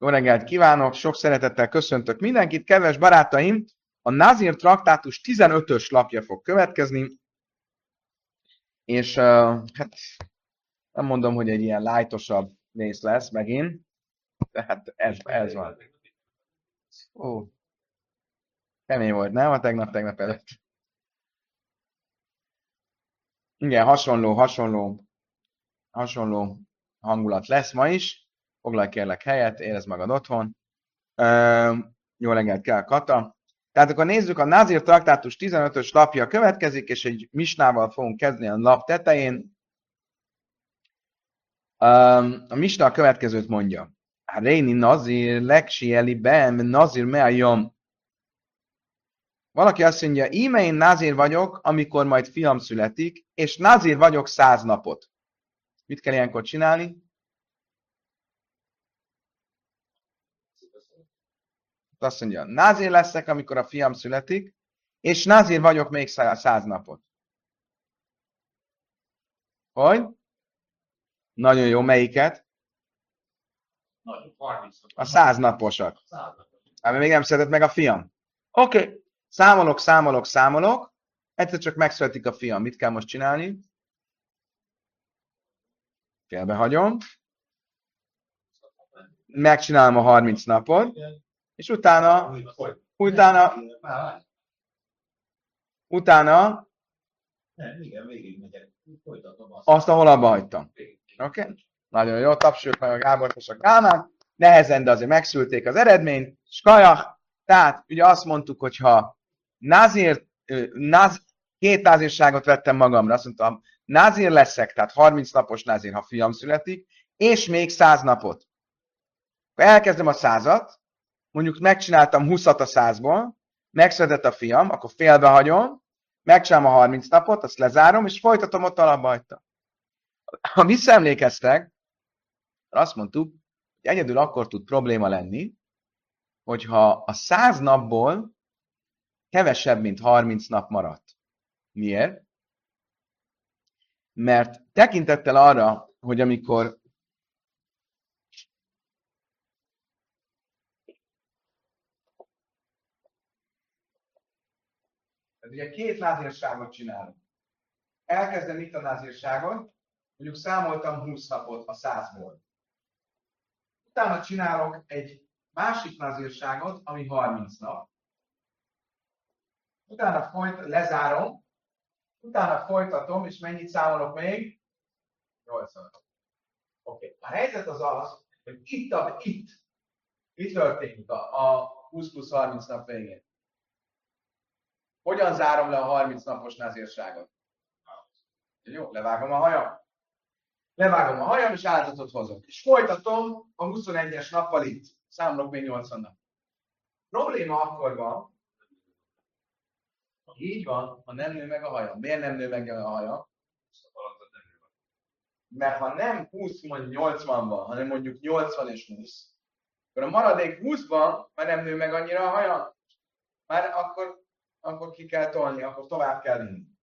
Jó reggelt kívánok, sok szeretettel köszöntök mindenkit, kedves barátaim! A Nazir traktátus 15-ös lapja fog következni, és uh, hát nem mondom, hogy egy ilyen lájtosabb rész lesz megint, tehát ez, ez van. Ó, kemény volt, nem? A tegnap-tegnap előtt. Igen, hasonló, hasonló, hasonló hangulat lesz ma is. Foglalj kérlek helyet, érezd magad otthon. Ö, jó reggelt kell, Kata. Tehát akkor nézzük, a Nazir traktátus 15-ös lapja következik, és egy misnával fogunk kezdeni a lap tetején. A misna a következőt mondja. Réni Nazir, Leksieli Bem, Nazir Meajom. Valaki azt mondja, íme én Nazir vagyok, amikor majd fiam születik, és Nazir vagyok száz napot. Mit kell ilyenkor csinálni? Azt mondja, názér leszek, amikor a fiam születik, és názér vagyok még száz napot. Hogy? Nagyon jó, melyiket? A száz naposat. Ami még nem született meg a fiam. Oké, okay. számolok, számolok, számolok, egyszer csak megszületik a fiam. Mit kell most csinálni? Félbehagyom. Megcsinálom a 30 napot és utána, utána, utána azt, ahol abba hagytam. Oké? Okay? Nagyon jó, tapsoljuk meg a Gábor és a Kálmán. Nehezen, de azért megszülték az eredményt. Skajach, tehát ugye azt mondtuk, hogy ha Nazir, naz, két názírságot vettem magamra, azt mondtam, názír leszek, tehát 30 napos názír, ha fiam születik, és még 100 napot. Elkezdem a százat, mondjuk megcsináltam 20-at a 100-ból, megszületett a fiam, akkor félbehagyom, megcsinálom a 30 napot, azt lezárom, és folytatom ott alapba hagyta. Ha visszaemlékeztek, azt mondtuk, hogy egyedül akkor tud probléma lenni, hogyha a 100 napból kevesebb, mint 30 nap maradt. Miért? Mert tekintettel arra, hogy amikor Tehát ugye két názírságot csinálunk. Elkezdem itt a názírságot, mondjuk számoltam 20 napot a 100-ból. Utána csinálok egy másik názírságot, ami 30 nap. Utána folyt, lezárom, utána folytatom, és mennyit számolok még? 80 Oké. Okay. A helyzet az az, hogy itt, a, itt, itt történik a, a 20 plusz 30 nap végén. Hogyan zárom le a 30 napos názírságot? Jó, levágom a hajam. Levágom a hajam, és áldozatot hozok. És folytatom a 21-es nappal itt. Számolok még 80 nap. Probléma akkor van, így van, ha nem nő meg a haja. Miért nem nő meg a haja? Mert ha nem 20, mondjuk 80 van, hanem mondjuk 80 és 20, akkor a maradék 20-ban már nem nő meg annyira a haja, már akkor akkor ki kell tolni, akkor tovább kell vinni.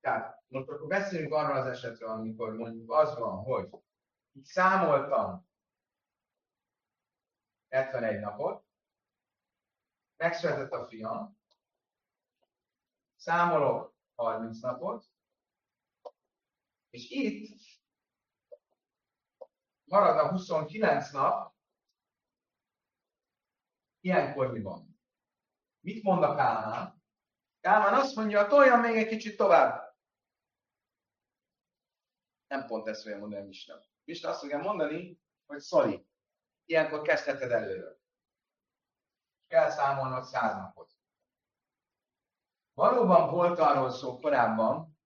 Tehát most akkor beszéljünk arról az esetről, amikor mondjuk az van, hogy itt számoltam 71 napot, megszületett a fiam, számolok 30 napot, és itt marad a 29 nap, ilyenkor mi van? Mit mond a Kálmán? Kálmán azt mondja, toljam még egy kicsit tovább. Nem pont ezt fogja mondani Misna. Misna azt fogja mondani, hogy sorry, ilyenkor kezdheted előről. Kell számolnod száz napot. Valóban volt arról szó korábban,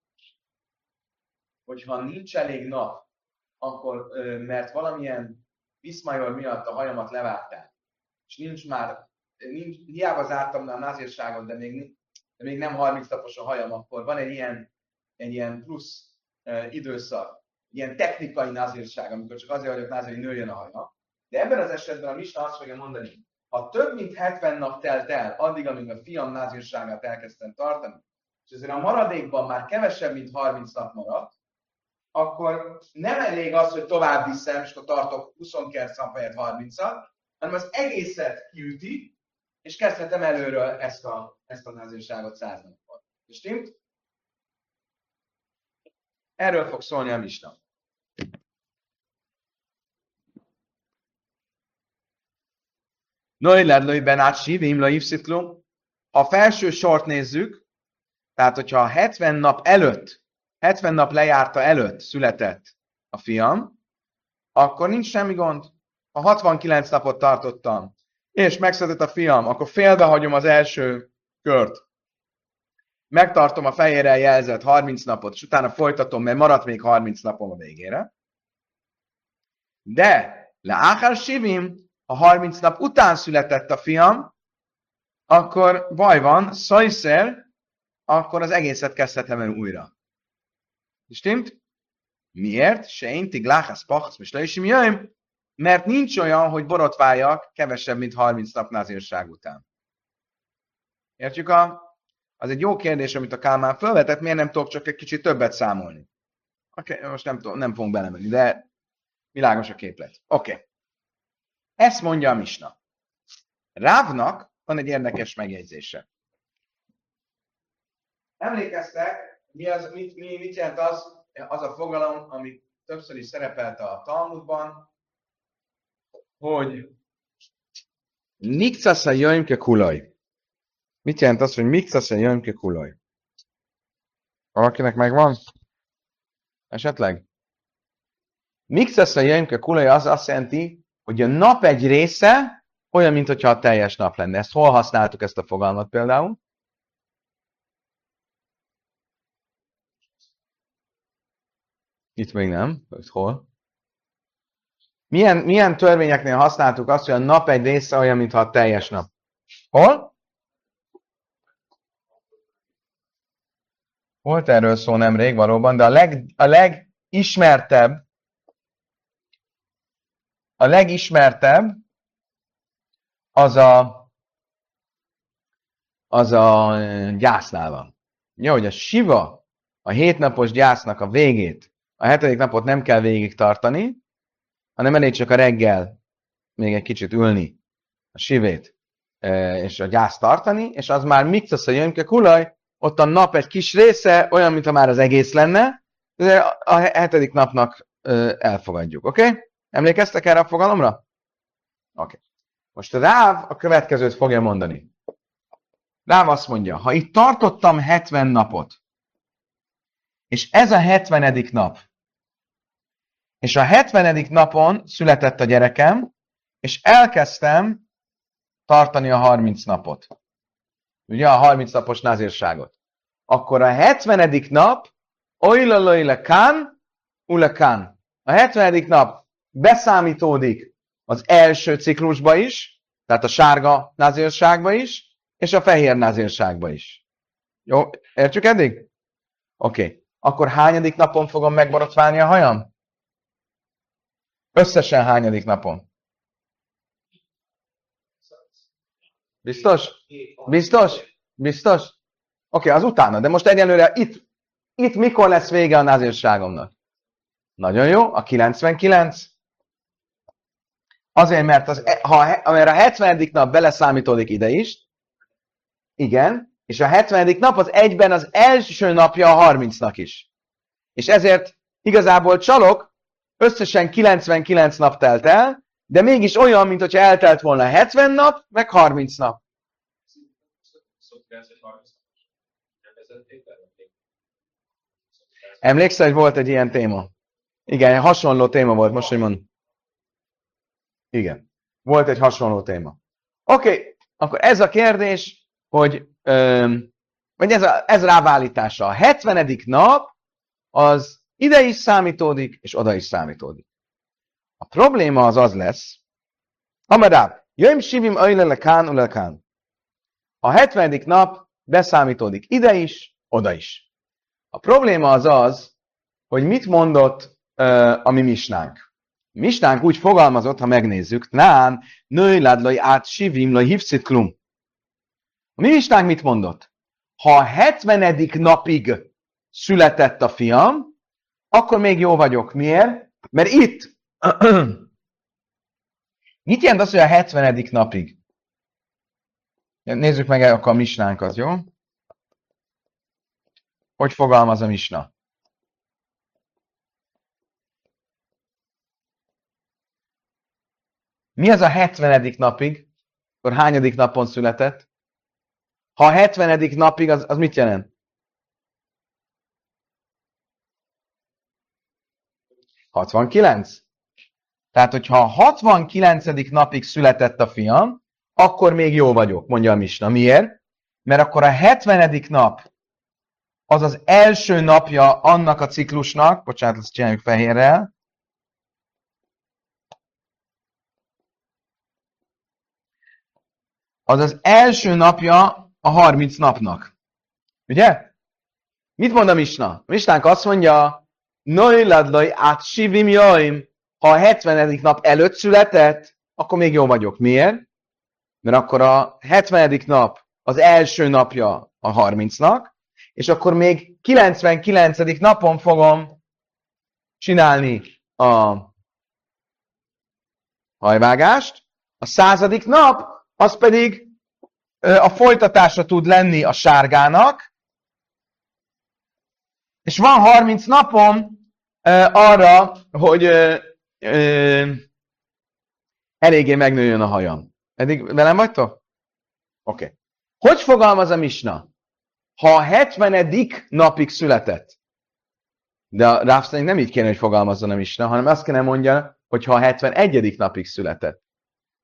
hogy ha nincs elég nap, akkor, mert valamilyen viszmajor miatt a hajamat levágták, és nincs már nincs, hiába zártam le a názírságot, de még, de még nem 30 napos a hajam, akkor van egy ilyen, egy ilyen plusz uh, időszak, ilyen technikai názírság, amikor csak azért vagyok názír, hogy nőjön a haja. De ebben az esetben a Misna azt fogja mondani, ha több mint 70 nap telt el, addig, amíg a fiam názírságát elkezdtem tartani, és ezért a maradékban már kevesebb, mint 30 nap maradt, akkor nem elég az, hogy tovább viszem, és akkor tartok 29 nap helyett 30-at, hanem az egészet kiüti, és kezdhetem előről ezt a, ezt a názírságot 100 napot. Stimmt? Erről fog szólni a misna. Noi ledlői benát sívim, la a felső sort nézzük, tehát hogyha 70 nap előtt 70 nap lejárta előtt született a fiam, akkor nincs semmi gond. Ha 69 napot tartottam, és megszületett a fiam, akkor félbehagyom az első kört. Megtartom a fejére jelzett 30 napot, és utána folytatom, mert maradt még 30 napom a végére. De le Áhár Sivim, ha 30 nap után született a fiam, akkor baj van, szajszer, akkor az egészet kezdhetem el újra. Stimmt? Miért? Se én tigláhász pachsz, és is jöjjön, mert nincs olyan, hogy borotváljak kevesebb, mint 30 nap názírság után. Értjük? A, az egy jó kérdés, amit a Kálmán felvetett, miért nem tudok csak egy kicsit többet számolni? Oké, okay, most nem, tudom, nem fogunk belemenni, de világos a képlet. Oké. Okay. Ezt mondja a Misna. Rávnak van egy érdekes megjegyzése. Emlékeztek, mi az, mit, mi, mit jelent az, az a fogalom, ami többször is szerepelt a Talmudban, hogy Nikcasza jöjmke kulaj. Mit jelent az, hogy Mikcasza jöjmke kulaj? Valakinek megvan? Esetleg? Mikcasza jöjmke kulaj az azt jelenti, hogy a nap egy része olyan, mintha a teljes nap lenne. Ezt hol használtuk ezt a fogalmat például? Itt még nem. Itt hol? Milyen, milyen törvényeknél használtuk azt, hogy a nap egy része olyan, mintha a teljes nap? Hol? Volt erről szó nemrég valóban, de a, leg, a legismertebb a legismertebb az a az a gyásznál van. Jó, hogy a siva a hétnapos gyásznak a végét a hetedik napot nem kell végig tartani, hanem elég csak a reggel még egy kicsit ülni a sivét e, és a gyászt tartani, és az már mixasz a jönke kulaj, ott a nap egy kis része olyan, mintha már az egész lenne, de a hetedik napnak e, elfogadjuk, oké? Okay? Emlékeztek erre a fogalomra? Oké. Okay. Most a Ráv a következőt fogja mondani. Ráv azt mondja, ha itt tartottam 70 napot, és ez a 70. nap. És a 70. napon született a gyerekem, és elkezdtem tartani a 30 napot. Ugye a 30 napos názírságot. Akkor a 70. nap, oilalai kan, kan. A 70. nap beszámítódik az első ciklusba is, tehát a sárga názírságba is, és a fehér názírságba is. Jó, értjük eddig? Oké. Okay akkor hányadik napon fogom megborotválni a hajam? Összesen hányadik napon? Biztos? Biztos? Biztos? Oké, okay, az utána, de most egyelőre itt, itt mikor lesz vége a názírságomnak? Nagyon jó, a 99. Azért, mert az, ha, mert a 70. nap beleszámítódik ide is, igen, és a 70. nap az egyben az első napja a 30-nak is. És ezért igazából csalok, összesen 99 nap telt el, de mégis olyan, mint hogyha eltelt volna 70 nap, meg 30 nap. Emlékszel, hogy volt egy ilyen téma? Igen, hasonló téma volt, most, hogy mondom. Igen, volt egy hasonló téma. Oké, okay, akkor ez a kérdés, hogy vagy ez, a, ez rávállítása. A 70. nap az ide is számítódik, és oda is számítódik. A probléma az az lesz, Amadább, jöjjm sivim öjle kán ulekán. A 70. nap beszámítódik ide is, oda is. A probléma az az, hogy mit mondott uh, a mi misnánk. Misnánk úgy fogalmazott, ha megnézzük, nán, nőj ládlai át sivim, laj hívszit klum. A mi Mistánk mit mondott? Ha a 70. napig született a fiam, akkor még jó vagyok. Miért? Mert itt mit jelent az, hogy a 70. napig? Nézzük meg akkor a misnánkat, jó? Hogy fogalmaz a misna? Mi az a 70. napig? Akkor hányadik napon született? Ha a 70. napig, az, az mit jelent? 69? Tehát, hogyha a 69. napig született a fiam, akkor még jó vagyok, mondja a Misna. Miért? Mert akkor a 70. nap az az első napja annak a ciklusnak, bocsánat, ezt csináljuk fehérrel, az az első napja a 30 napnak. Ugye? Mit mond a Misna? A Misnánk azt mondja, Noiladlai át sivim jaim, ha a 70. nap előtt született, akkor még jó vagyok. Miért? Mert akkor a 70. nap az első napja a 30-nak, és akkor még 99. napon fogom csinálni a hajvágást, a századik nap az pedig a folytatása tud lenni a sárgának, és van 30 napom arra, hogy eléggé megnőjön a hajam. Eddig velem vagytok? Oké. Okay. Hogy fogalmaz a misna? Ha a 70. napig született, de a Ráv nem így kéne, hogy fogalmazzon a misna, hanem azt kéne mondja, hogy ha a 71. napig született.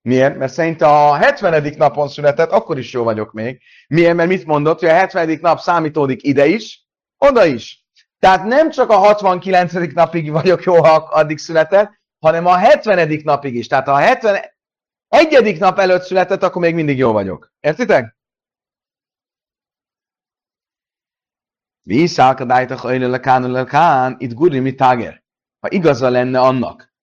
Miért? Mert szerint a 70. napon született, akkor is jó vagyok még. Miért? Mert mit mondott, hogy a 70. nap számítódik ide is, oda is. Tehát nem csak a 69. napig vagyok jó, ha addig született, hanem a 70. napig is. Tehát ha a 71. nap előtt született, akkor még mindig jó vagyok. Értitek? Visszálkadájtak a kán, itt guri mi táger. Ha igaza lenne annak,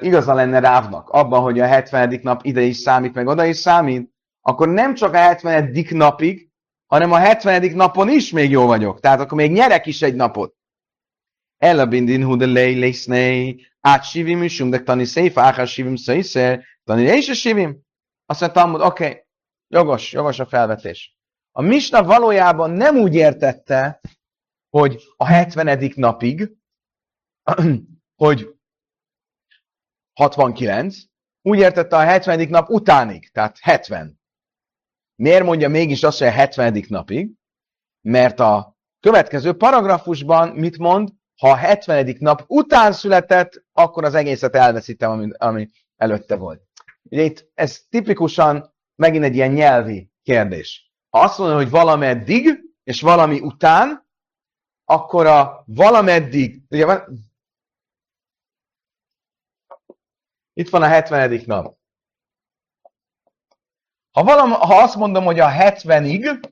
igaza lenne Rávnak abban, hogy a 70. nap ide is számít, meg oda is számít, akkor nem csak a 70. napig, hanem a 70. napon is még jó vagyok. Tehát akkor még nyerek is egy napot. Ella bindin hu de lej lésznei, át sivim is, de tani széf, áhá sivim széjszer, tani és a sivim. Azt mondta oké, okay, jogos, jogos a felvetés. A Misna valójában nem úgy értette, hogy a 70. napig, hogy 69, úgy értette a 70. nap utánig, tehát 70. Miért mondja mégis azt, hogy a 70. napig? Mert a következő paragrafusban mit mond? Ha a 70. nap után született, akkor az egészet elveszítem, ami, ami előtte volt. Ugye itt ez tipikusan megint egy ilyen nyelvi kérdés. Ha azt mondom, hogy valameddig, és valami után, akkor a valameddig, ugye Itt van a 70. nap. Ha, valam, ha azt mondom, hogy a 70-ig,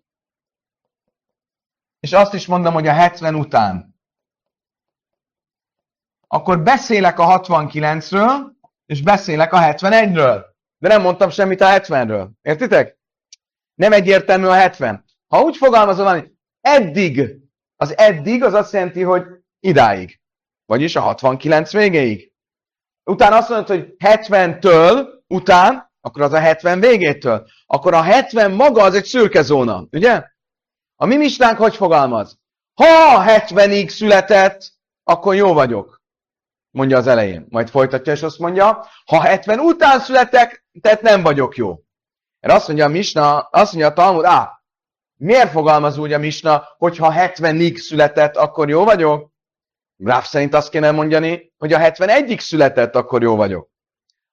és azt is mondom, hogy a 70 után, akkor beszélek a 69-ről, és beszélek a 71-ről. De nem mondtam semmit a 70-ről. Értitek? Nem egyértelmű a 70. Ha úgy fogalmazom, hogy eddig, az eddig az azt jelenti, hogy idáig. Vagyis a 69 végéig utána azt mondod, hogy 70-től után, akkor az a 70 végétől. Akkor a 70 maga az egy szürke zóna, ugye? A mi misnánk hogy fogalmaz? Ha 70-ig született, akkor jó vagyok, mondja az elején. Majd folytatja, és azt mondja, ha 70 után születek, tehát nem vagyok jó. Erre azt mondja a Misna, azt mondja a Talmud, á, miért fogalmaz úgy a Misna, hogy ha 70-ig született, akkor jó vagyok? Gráf szerint azt kéne mondani, hogy a 71 született, akkor jó vagyok.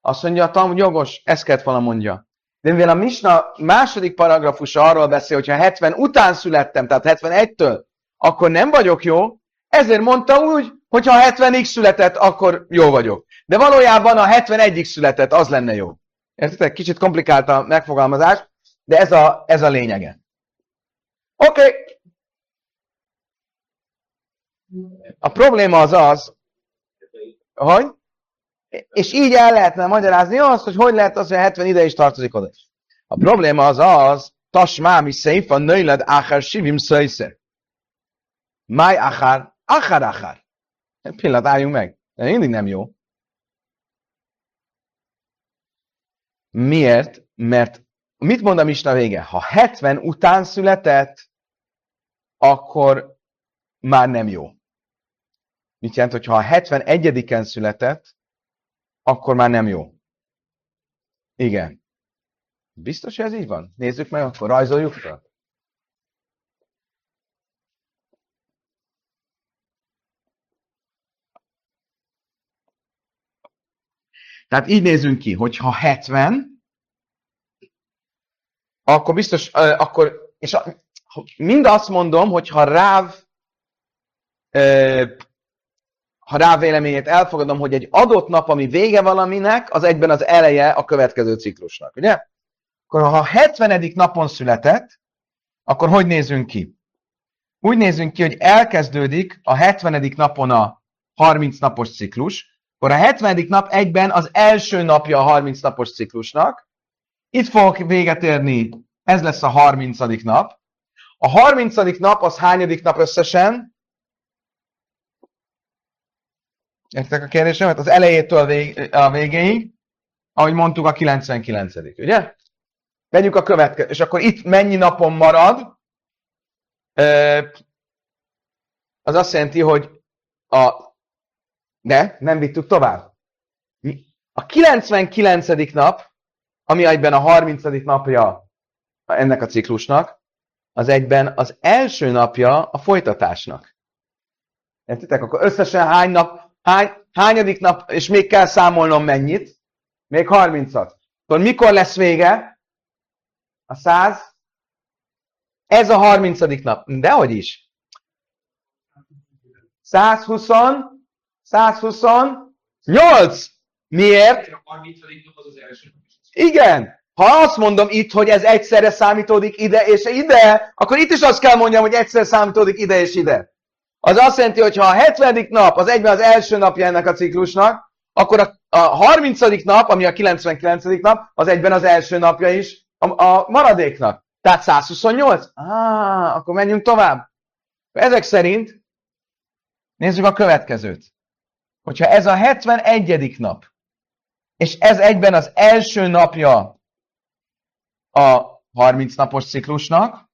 Azt mondja a Talmud, jogos, ezt kellett volna mondja. De mivel a Misna második paragrafusa arról beszél, hogy ha 70 után születtem, tehát 71-től, akkor nem vagyok jó, ezért mondta úgy, hogy ha 70-ig született, akkor jó vagyok. De valójában a 71-ig született, az lenne jó. Értitek? Kicsit komplikált a megfogalmazás, de ez a, ez a lényege. Oké, okay. A probléma az az, hogy, és így el lehetne magyarázni azt, hogy hogy lehet az, hogy a 70 ide is tartozik oda. A probléma az az, tasmámi széfa nőled áhár sivim szöjszer. Máj áhár, áhár áhár. Egy pillanat, álljunk meg. De mindig nem jó. Miért? Mert mit mond a Misna vége? Ha 70 után született, akkor már nem jó. Mit jelent, hogy ha a 71-en született, akkor már nem jó. Igen. Biztos, hogy ez így van? Nézzük meg, akkor rajzoljuk fel. Tehát így nézünk ki, hogyha 70, akkor biztos, akkor, és mind azt mondom, hogy ha ráv, ha ráv véleményét elfogadom, hogy egy adott nap, ami vége valaminek, az egyben az eleje a következő ciklusnak, ugye? Akkor ha a 70. napon született, akkor hogy nézünk ki? Úgy nézünk ki, hogy elkezdődik a 70. napon a 30 napos ciklus, akkor a 70. nap egyben az első napja a 30 napos ciklusnak. Itt fogok véget érni, ez lesz a 30. nap. A 30. nap az hányadik nap összesen? Értek a kérdésemet? Az elejétől a, vég, végéig, ahogy mondtuk, a 99. Ugye? Vegyük a következő. És akkor itt mennyi napon marad? Az azt jelenti, hogy a de nem vittük tovább. A 99. nap, ami egyben a 30. napja ennek a ciklusnak, az egyben az első napja a folytatásnak. Értitek? Akkor összesen hány nap, hány, hányadik nap, és még kell számolnom mennyit? Még 30-at. Akkor mikor lesz vége? A 100? Ez a 30. nap. Dehogy is. 120 128. Miért? Igen. Ha azt mondom itt, hogy ez egyszerre számítódik ide és ide, akkor itt is azt kell mondjam, hogy egyszerre számítódik ide és ide. Az azt jelenti, hogy ha a 70. nap az egyben az első napja ennek a ciklusnak, akkor a, a 30. nap, ami a 99. nap, az egyben az első napja is a, a maradéknak. Tehát 128? Ah, akkor menjünk tovább. Ezek szerint nézzük a következőt hogyha ez a 71. nap, és ez egyben az első napja a 30 napos ciklusnak,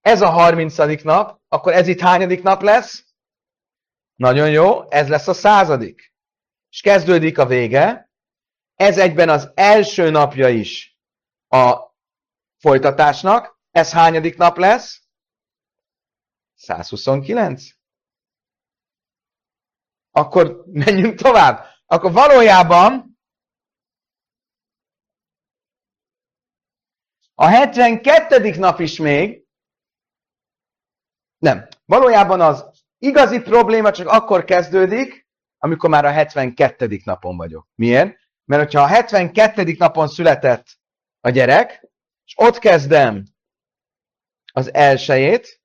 ez a 30. nap, akkor ez itt hányadik nap lesz? Nagyon jó, ez lesz a századik. És kezdődik a vége. Ez egyben az első napja is a folytatásnak. Ez hányadik nap lesz? 129 akkor menjünk tovább. Akkor valójában a 72. nap is még, nem, valójában az igazi probléma csak akkor kezdődik, amikor már a 72. napon vagyok. Miért? Mert hogyha a 72. napon született a gyerek, és ott kezdem az elsőjét,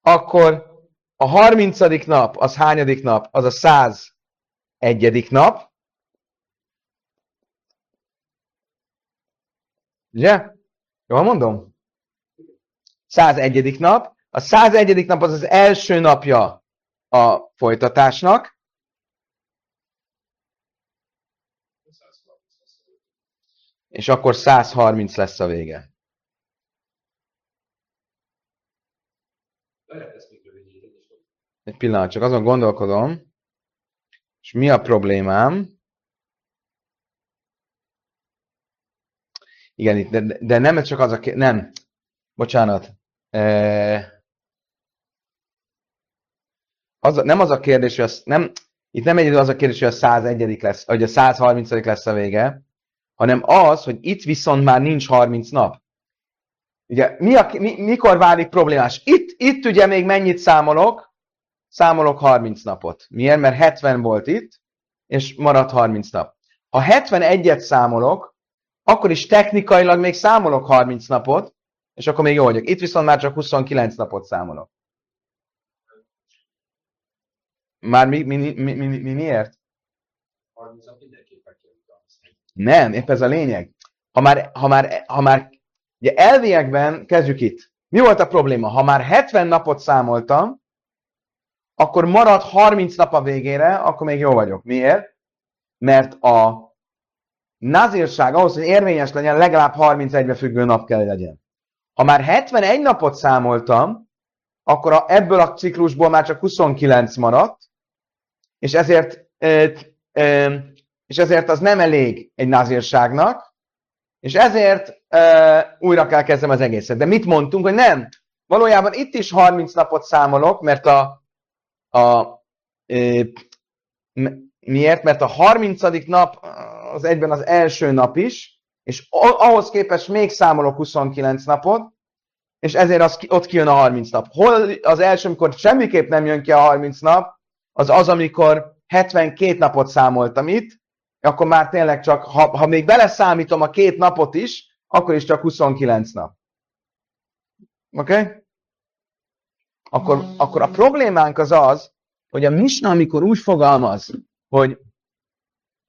akkor a harmincadik nap, az hányadik nap? Az a száz egyedik nap. Ugye? Jól mondom? 101. nap. A 101. nap az az első napja a folytatásnak. És akkor 130 lesz a vége. Egy pillanat, csak azon gondolkodom, és mi a problémám? Igen, itt, de, de nem ez csak az a kérdés, nem, bocsánat. E, az, nem az a kérdés, hogy az, nem, itt nem egy az a kérdés, hogy a 101 lesz, vagy a 130 lesz a vége, hanem az, hogy itt viszont már nincs 30 nap. Ugye, mi a, mi, mikor válik problémás? Itt, itt ugye még mennyit számolok? számolok 30 napot. Miért? Mert 70 volt itt, és maradt 30 nap. Ha 71-et számolok, akkor is technikailag még számolok 30 napot, és akkor még jó vagyok. Itt viszont már csak 29 napot számolok. Már mi, mi, mi, mi, mi miért? Nem, épp ez a lényeg. Ha már, ha már, ha már ugye elviekben kezdjük itt. Mi volt a probléma? Ha már 70 napot számoltam, akkor marad 30 nap a végére, akkor még jó vagyok. Miért? Mert a nazírság ahhoz, hogy érvényes legyen, legalább 31-be függő nap kell legyen. Ha már 71 napot számoltam, akkor a, ebből a ciklusból már csak 29 maradt, és ezért, e, e, és ezért az nem elég egy nazírságnak, és ezért e, újra kell kezdem az egészet. De mit mondtunk, hogy nem? Valójában itt is 30 napot számolok, mert a, a e, miért? Mert a 30. nap az egyben az első nap is, és ahhoz képest még számolok 29 napot, és ezért az, ott kijön a 30 nap. Hol az első, amikor semmiképp nem jön ki a 30 nap, az az, amikor 72 napot számoltam itt, akkor már tényleg csak, ha, ha még beleszámítom a két napot is, akkor is csak 29 nap. Oké? Okay? Akkor, akkor a problémánk az az, hogy a misna, amikor úgy fogalmaz, hogy,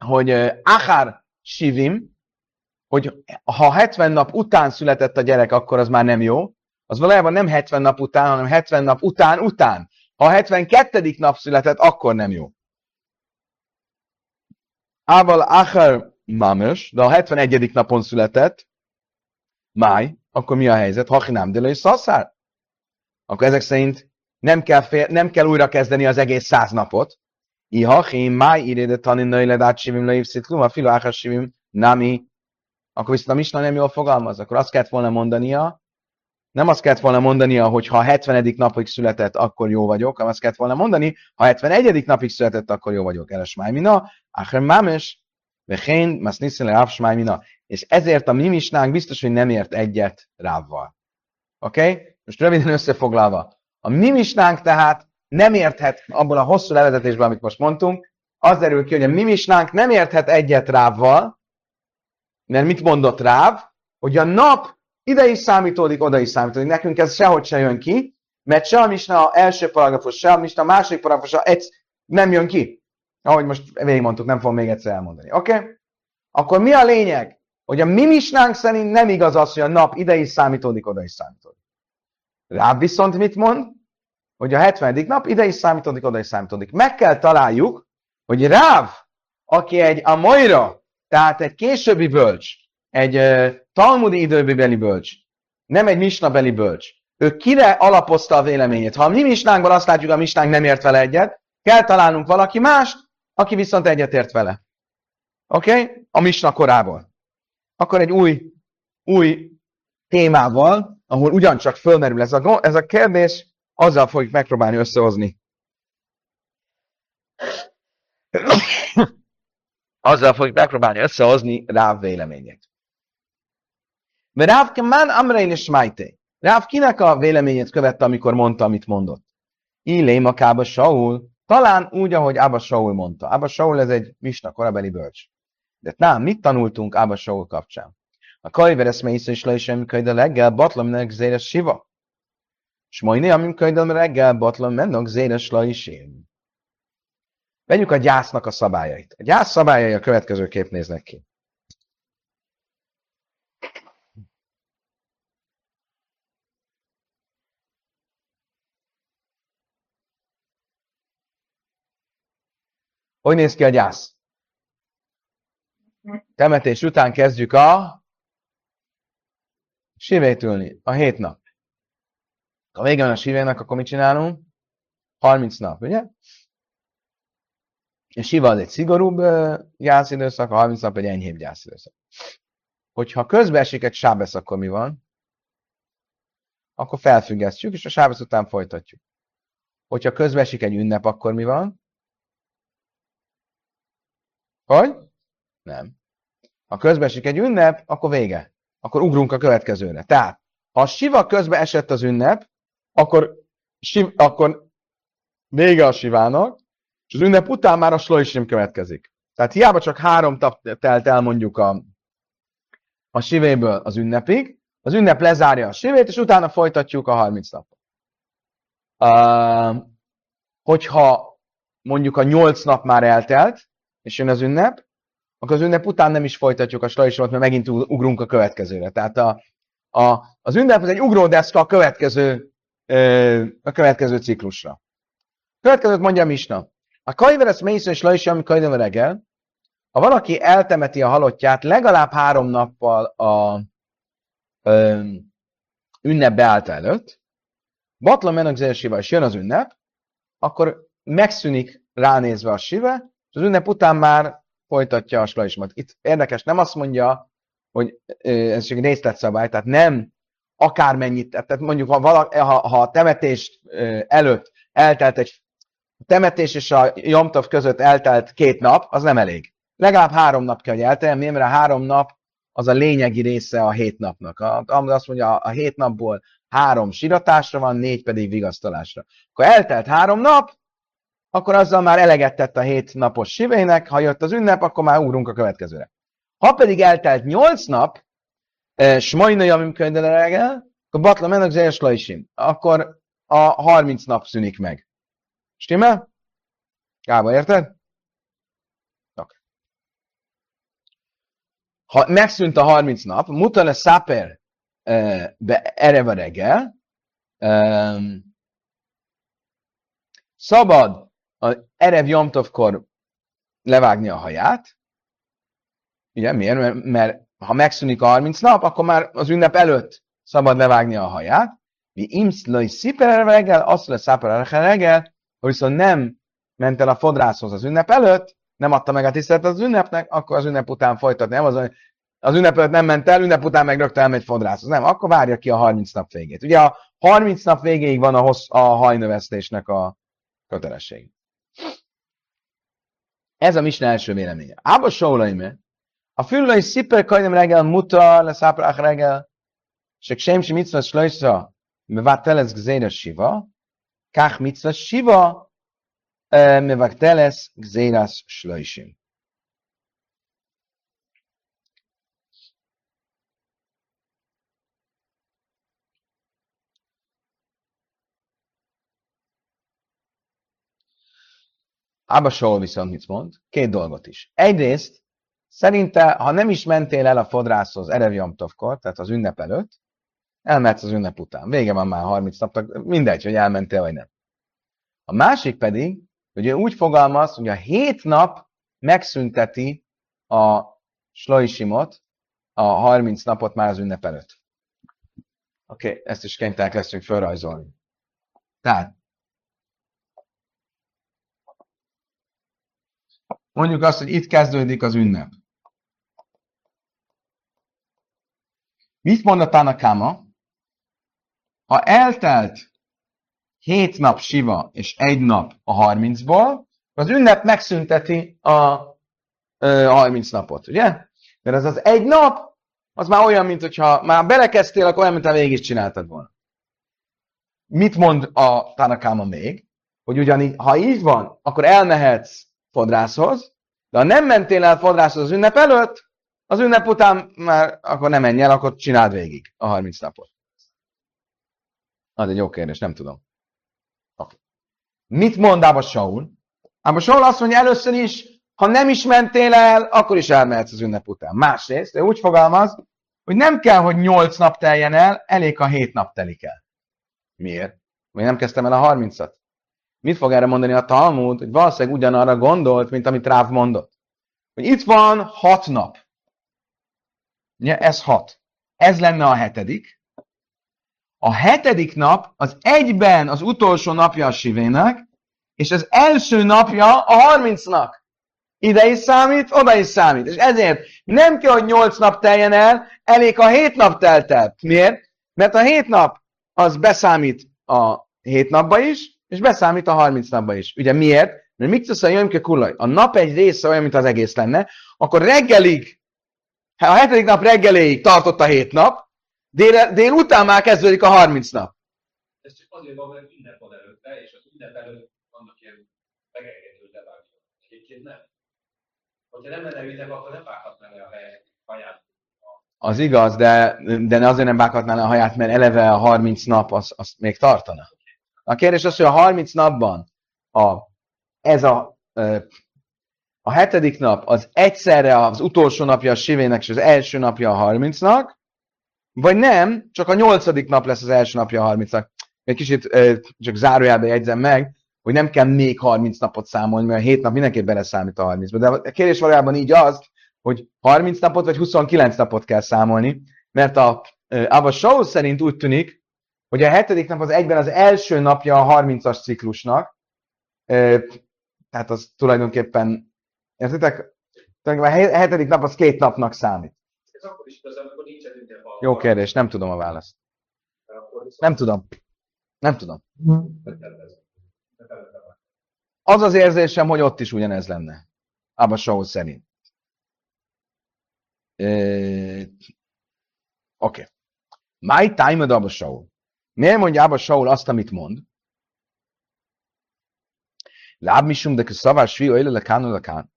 hogy uh, Achar Sivim, hogy ha 70 nap után született a gyerek, akkor az már nem jó, az valójában nem 70 nap után, hanem 70 nap után után. Ha a 72. nap született, akkor nem jó. Ával Achar Mames, de a 71. napon született, máj, akkor mi a helyzet? Hachinám de és szaszár? Akkor ezek szerint nem kell, fél, nem kell újra kezdeni az egész száz napot. I hachim, máj iréde tanin nőle dát sivim le ivszitlum, a filo achar sivim nami. Akkor viszont a Misna nem jól fogalmaz, akkor azt kellett volna mondania, nem azt kellett volna mondania, hogy ha a 70. napig született, akkor jó vagyok, hanem azt kellett volna mondani, ha a 71. napig született, akkor jó vagyok. Eres májmina, acher mámes, vechén, mas niszele ráv smájmina. És ezért a mi misnánk biztos, hogy nem ért egyet rávval. Oké? Okay? Most röviden összefoglalva. A mi misnánk tehát nem érthet abból a hosszú levezetésből, amit most mondtunk, az derül ki, hogy a mi misnánk nem érthet egyet rávval, mert mit mondott ráv? Hogy a nap ide is számítódik, oda is számítódik. Nekünk ez sehogy se jön ki, mert se a misna első paragrafus, se a misna második paragrafus, egy nem jön ki. Ahogy most végigmondtuk, nem fogom még egyszer elmondani. Oké? Okay? Akkor mi a lényeg? Hogy a mi misnánk szerint nem igaz az, hogy a nap ide is számítódik, oda is számítódik. Rá viszont mit mond? Hogy a 70. nap ide is számítódik, oda is számítódik. Meg kell találjuk, hogy Ráv, aki egy Amoira, tehát egy későbbi bölcs, egy uh, talmudi időbeli bölcs, nem egy misnabeli bölcs, ő kire alapozta a véleményét? Ha a mi misnánkban azt látjuk, a misnánk nem ért vele egyet, kell találnunk valaki mást, aki viszont egyetért vele. Oké? Okay? A misna korából. Akkor egy új, új témával, ahol ugyancsak fölmerül ez a, ez a kérdés, azzal fogjuk megpróbálni összehozni. Azzal fogjuk megpróbálni összehozni rá véleményét. Mert Ráv Keman Amrein és Májté. Ráv kinek a véleményét követte, amikor mondta, amit mondott? Illém a Kába Saul, talán úgy, ahogy Ába Saul mondta. Ába Saul ez egy misna korabeli bölcs. De nem, mit tanultunk Ába Saul kapcsán? A kajveres mész is le is könyde leggel, batlam nek zéres siva. És majd amim könyde reggel, batlam mennek zéres la is én. Vegyük a gyásznak a szabályait. A gyász szabályai a következő kép néznek ki. Hogy néz ki a gyász? Temetés után kezdjük a sivétülni, a hét nap. Ha vége van a sivének, akkor mit csinálunk? 30 nap, ugye? A siva az egy szigorúbb gyászidőszak, a 30 nap egy enyhébb gyászidőszak. Hogyha közbe esik egy sábesz, akkor mi van? Akkor felfüggesztjük, és a sábesz után folytatjuk. Hogyha közbe esik egy ünnep, akkor mi van? Hogy? Nem. Ha közbeesik egy ünnep, akkor vége. Akkor ugrunk a következőre. Tehát, ha a siva közbe esett az ünnep, akkor, siv, akkor vége a sivának, és az ünnep után már a slojsim következik. Tehát hiába csak három tap telt el mondjuk a, a sivéből az ünnepig, az ünnep lezárja a sivét, és utána folytatjuk a 30 napot. Uh, hogyha mondjuk a 8 nap már eltelt, és jön az ünnep, akkor az ünnep után nem is folytatjuk a slajsort, mert megint ugrunk a következőre. Tehát a, a, az ünnep az egy ugródeszka a következő, a következő ciklusra. Következőt mondja Misna. A kajveres mésző és lajsi, ami kajveres reggel, ha valaki eltemeti a halottját legalább három nappal a ö, ünnep beállta előtt, Batla menagzésével és jön az ünnep, akkor megszűnik ránézve a sive, és az ünnep után már folytatja a slajsmat. Itt érdekes, nem azt mondja, hogy ez csak részletszabály, tehát nem akármennyit, tehát mondjuk ha, valaki, ha, ha a temetés előtt eltelt egy temetés és a Jomtov között eltelt két nap, az nem elég. Legalább három nap kell, hogy elteljen, mert a három nap az a lényegi része a hét napnak. A, azt mondja, a hét napból három siratásra van, négy pedig vigasztalásra. Akkor eltelt három nap, akkor azzal már eleget tett a hét napos sivének, ha jött az ünnep, akkor már ugrunk a következőre. Ha pedig eltelt nyolc nap, eh, smajnai, amim reggel, akkor batla mennek zélslaisim. Akkor a 30 nap szűnik meg. Stimmel? Gába, érted? Okay. Ha megszűnt a 30 nap, mutale száper be ereve reggel, szabad a Erev Jomtovkor levágni a haját. Ugye, miért? Mert, mert ha megszűnik a 30 nap, akkor már az ünnep előtt szabad levágni a haját. Mi imszlai sziper reggel, azt lesz sziper reggel, hogy viszont nem ment el a fodrászhoz az ünnep előtt, nem adta meg a tiszteletet az ünnepnek, akkor az ünnep után folytatni. Nem az, az ünnep előtt nem ment el, ünnep után meg rögtön elmegy fodrászhoz. Nem, akkor várja ki a 30 nap végét. Ugye a 30 nap végéig van a, hossz, a hajnövesztésnek a kötelesség. Ez a Misna első véleménye. Ába Saulaime, a fülői sziper kajdem reggel muta le száprák reggel, se ksem si mitzvah slajsza, mevátelez gzéres siva, kach mitzvah siva, mevátelez gzéras slajsim. Ába Saul viszont mit mond? Két dolgot is. Egyrészt, szerinte, ha nem is mentél el a fodrászhoz Erev Jomtovkor, tehát az ünnep előtt, elmehetsz az ünnep után. Vége van már 30 napnak, mindegy, hogy elmentél vagy nem. A másik pedig, hogy ő úgy fogalmaz, hogy a hét nap megszünteti a slaisimot, a 30 napot már az ünnep előtt. Oké, okay, ezt is kénytelenek leszünk felrajzolni. Tehát, Mondjuk azt, hogy itt kezdődik az ünnep. Mit mondatán a Káma? Ha eltelt hét nap siva és egy nap a harmincból, az ünnep megszünteti a ö, 30 napot, ugye? Mert ez az egy nap, az már olyan, mint hogyha már belekezdtél, akkor olyan, mint ha végig is csináltad volna. Mit mond a Tanakáma még? Hogy ugyanígy, ha így van, akkor elmehetsz fodrászhoz, de ha nem mentél el fodrászhoz az ünnep előtt, az ünnep után már akkor nem menj el, akkor csináld végig a 30 napot. Az egy jó kérdés, nem tudom. Okay. Mit mond Ába Saul? Ába Saul azt mondja először is, ha nem is mentél el, akkor is elmehetsz az ünnep után. Másrészt, ő úgy fogalmaz, hogy nem kell, hogy 8 nap teljen el, elég, ha 7 nap telik el. Miért? Még nem kezdtem el a 30-at. Mit fog erre mondani a Talmud? Hogy valószínűleg ugyanarra gondolt, mint amit Ráv mondott. Hogy itt van hat nap. Ugye, ez hat. Ez lenne a hetedik. A hetedik nap az egyben az utolsó napja a sivének, és az első napja a harmincnak. Ide is számít, oda is számít. És ezért nem kell, hogy nyolc nap teljen el, elég a hét nap telt el. Miért? Mert a hét nap az beszámít a hét napba is, és beszámít a 30 napba is. Ugye miért? Mert mit tesz a jömke kullaj? A nap egy része olyan, mint az egész lenne, akkor reggelig, a hetedik nap reggeléig tartott a hét nap, dél, dél után már kezdődik a 30 nap. Ez csak azért van, mert ünnep van előtte, és az ünnep előtt vannak ilyen megengető levágások. Egyébként nem. Hogyha nem lenne ünnep, akkor nem vághatná le a haját. Az igaz, de, de azért nem vághatná le a haját, mert eleve a 30 nap az, az még tartana. A kérdés az, hogy a 30 napban a, ez a, a hetedik nap az egyszerre az utolsó napja a sivének, és az első napja a 30-nak, vagy nem, csak a nyolcadik nap lesz az első napja a 30-nak. Egy kicsit csak zárójelbe jegyzem meg, hogy nem kell még 30 napot számolni, mert a 7 nap mindenképp beleszámít a 30-ba. De a kérdés valójában így az, hogy 30 napot vagy 29 napot kell számolni, mert a Abba Shaul szerint úgy tűnik, hogy a hetedik nap az egyben az első napja a 30-as ciklusnak, tehát az tulajdonképpen, értitek? A hetedik nap az két napnak számít. Ez akkor is igaz, amikor nincsen Jó kérdés, nem tudom a választ. Nem tudom. Nem tudom. Az az érzésem, hogy ott is ugyanez lenne. Abba Shaul szerint. Oké. Okay. My time ad Abba Shaul. Miért mondja Abba Shaul azt, amit mond? Láb misum, de szavás fiú, éle lekán, lekán.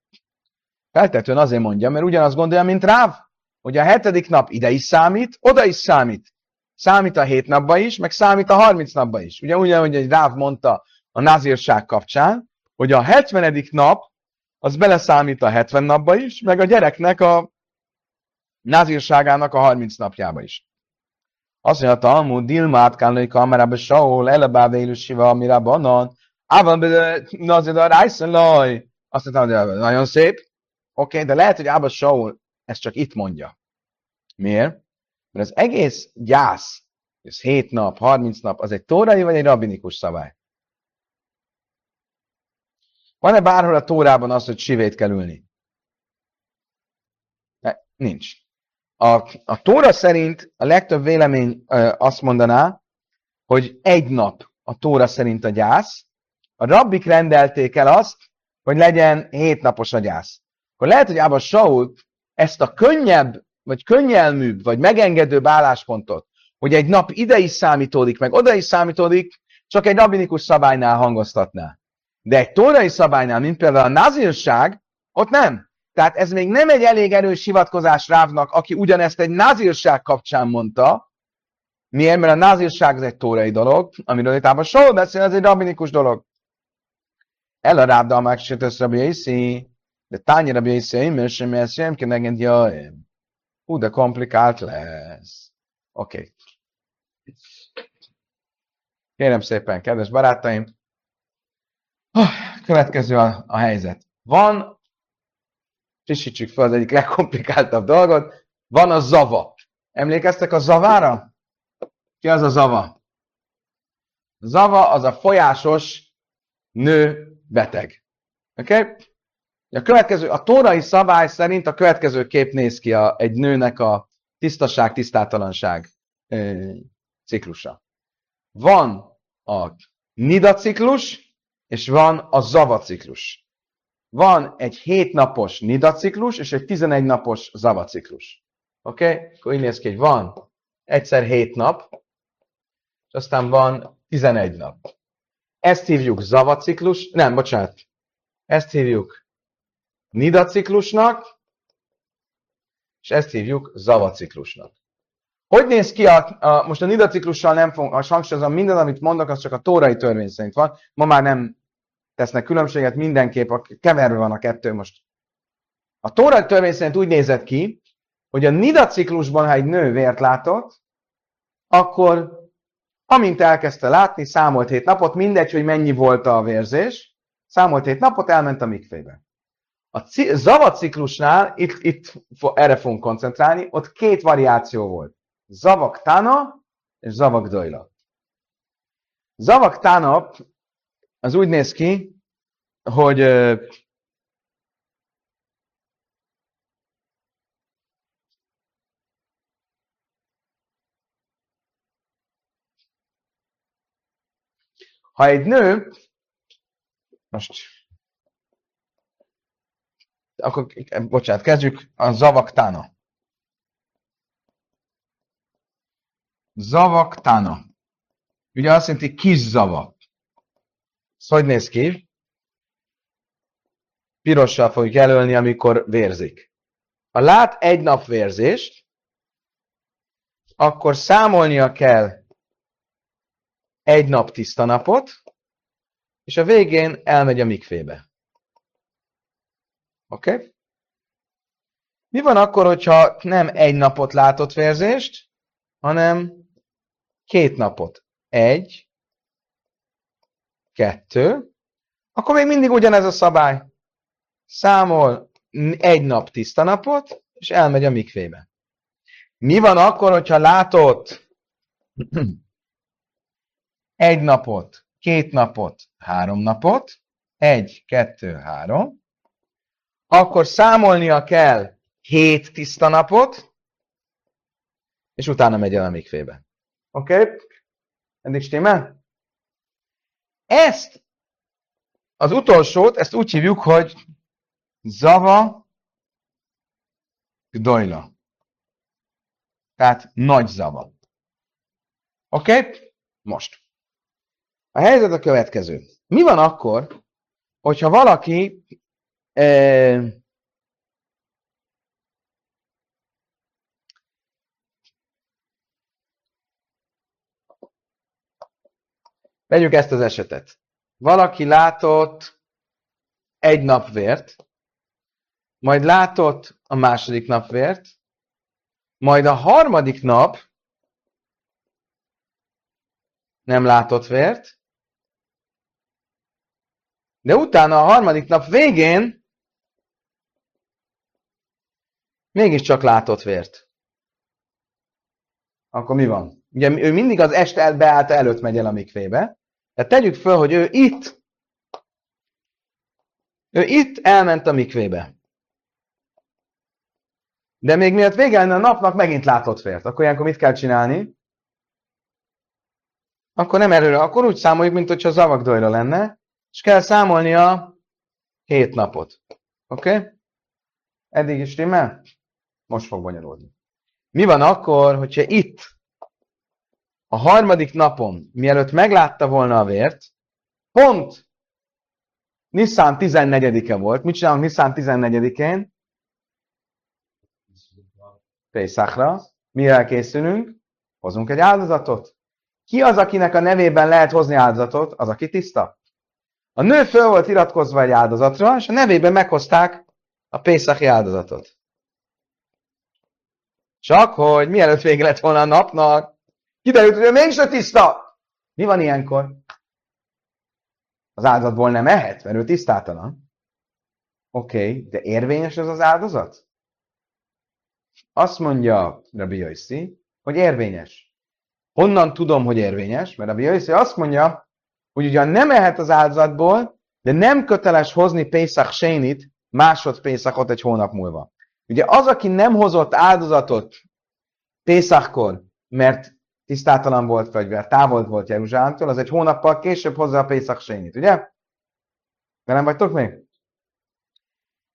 Feltetően azért mondja, mert ugyanazt gondolja, mint Ráv, hogy a hetedik nap ide is számít, oda is számít. Számít a hét napba is, meg számít a harminc napba is. Ugye ugyanúgy egy Ráv mondta a nazírság kapcsán, hogy a hetvenedik nap az beleszámít a hetven napba is, meg a gyereknek a nazírságának a harminc napjába is. Azt mondja, Talmud, Dilmát kánlai kamerába Saul, elebáve élősiva, amire banan, ában nazir a rájszön laj. Azt mondta, hogy nagyon szép. Oké, okay, de lehet, hogy Ába Saul ezt csak itt mondja. Miért? Mert az egész gyász, ez 7 nap, 30 nap, az egy tórai vagy egy rabinikus szabály? Van-e bárhol a tórában az, hogy sivét kell ülni? Ne, nincs. A, a tóra szerint a legtöbb vélemény ö, azt mondaná, hogy egy nap a tóra szerint a gyász, a rabbik rendelték el azt, hogy legyen hét napos a gyász. Akkor lehet, hogy Ába Saul ezt a könnyebb, vagy könnyelműbb, vagy megengedőbb álláspontot, hogy egy nap ide is számítódik, meg oda is számítódik, csak egy rabinikus szabálynál hangoztatná. De egy tórai szabálynál, mint például a nazírság, ott nem. Tehát ez még nem egy elég erős hivatkozás Rávnak, aki ugyanezt egy nazírság kapcsán mondta. Miért? Mert a nazírság ez egy tórai dolog, amiről itt ában soha beszél, ez egy rabinikus dolog. El a Ráv Dalmák Sétösz Rabbi Yiszi, de Tányi Rabbi Yiszi, én sem ez sem kenegend jöjjön. Hú, de komplikált lesz. Oké. Okay. Kérem szépen, kedves barátaim, Következő a, a helyzet. Van, frissítsük fel az egyik legkomplikáltabb dolgot, van a zava. Emlékeztek a zavára? Ki az a zava? Zava az a folyásos nő beteg. Oké? Okay? A következő, a tórai szabály szerint a következő kép néz ki a, egy nőnek a tisztaság, tisztátalanság e, ciklusa. Van a nida ciklus, és van a zava ciklus. Van egy 7 napos nida ciklus, és egy 11 napos zava ciklus. Oké? Okay? Akkor így néz ki, hogy van egyszer 7 nap, és aztán van 11 nap. Ezt hívjuk zava ciklus, nem, bocsánat, ezt hívjuk nida ciklusnak, és ezt hívjuk zava ciklusnak. Hogy néz ki a, a most a nida ciklussal nem fogom, a hangsúlyozom, minden, amit mondok, az csak a tórai törvény szerint van. Ma már nem tesznek különbséget, mindenképp a, keverve van a kettő most. A Tóra törvény szerint úgy nézett ki, hogy a Nida ciklusban, ha egy nő vért látott, akkor amint elkezdte látni, számolt hét napot, mindegy, hogy mennyi volt a vérzés, számolt hét napot, elment a mikvébe. A Zava ciklusnál, itt, itt erre fogunk koncentrálni, ott két variáció volt. Zavak Tana és Zavak Dojla. Zavak Tana az úgy néz ki, hogy ha egy nő, most, akkor, bocsánat, kezdjük a zavaktána. Zavaktána. Ugye azt jelenti kis zavak. Ez hogy néz ki? Pirossal fogjuk jelölni, amikor vérzik. Ha lát egy nap vérzést, akkor számolnia kell egy nap tiszta napot, és a végén elmegy a mikvébe. Oké? Okay? Mi van akkor, hogyha nem egy napot látott vérzést, hanem két napot? Egy, kettő, akkor még mindig ugyanez a szabály. Számol egy nap tiszta napot, és elmegy a mikvébe. Mi van akkor, hogyha látott egy napot, két napot, három napot, egy, kettő, három, akkor számolnia kell hét tiszta napot, és utána megy el a mikvébe. Oké? Okay? Eddig stimmel? Ezt, az utolsót, ezt úgy hívjuk, hogy Zava Gdojla. Tehát nagy zava. Oké? Okay? Most. A helyzet a következő. Mi van akkor, hogyha valaki eh, Vegyük ezt az esetet. Valaki látott egy nap vért, majd látott a második nap vért, majd a harmadik nap nem látott vért, de utána a harmadik nap végén mégiscsak látott vért. Akkor mi van? Ugye ő mindig az este beállta előtt megy el a mikvébe, tehát tegyük föl, hogy ő itt, ő itt elment a mikvébe. De még miatt vége lenne a napnak, megint látott fért. Akkor ilyenkor mit kell csinálni? Akkor nem erőre, akkor úgy számoljuk, mint hogyha zavagdojra lenne, és kell számolni a hét napot. Oké? Okay? Eddig is stimmel? Most fog bonyolódni. Mi van akkor, hogyha itt a harmadik napon, mielőtt meglátta volna a vért, pont Nissan 14-e volt. Mit csinálunk Nissan 14-én? Pészakra. Mire készülünk? Hozunk egy áldozatot. Ki az, akinek a nevében lehet hozni áldozatot? Az, aki tiszta. A nő föl volt iratkozva egy áldozatra, és a nevében meghozták a Pészaki áldozatot. Csak hogy mielőtt vége lett volna a napnak, Kiderült, hogy ő mégsem tiszta. Mi van ilyenkor? Az áldozatból nem ehet, mert ő tisztátalan. Oké, okay, de érvényes ez az áldozat? Azt mondja Rabbi Yossi, hogy érvényes. Honnan tudom, hogy érvényes? Mert Rabbi Yossi azt mondja, hogy ugyan nem ehet az áldozatból, de nem köteles hozni Pészak Sénit, másod Pészakot egy hónap múlva. Ugye az, aki nem hozott áldozatot Pészakkor, mert tisztátalan volt, vagy mert távol volt Jeruzsálemtől, az egy hónappal később hozza a Pészak Sénit, ugye? De nem vagytok még?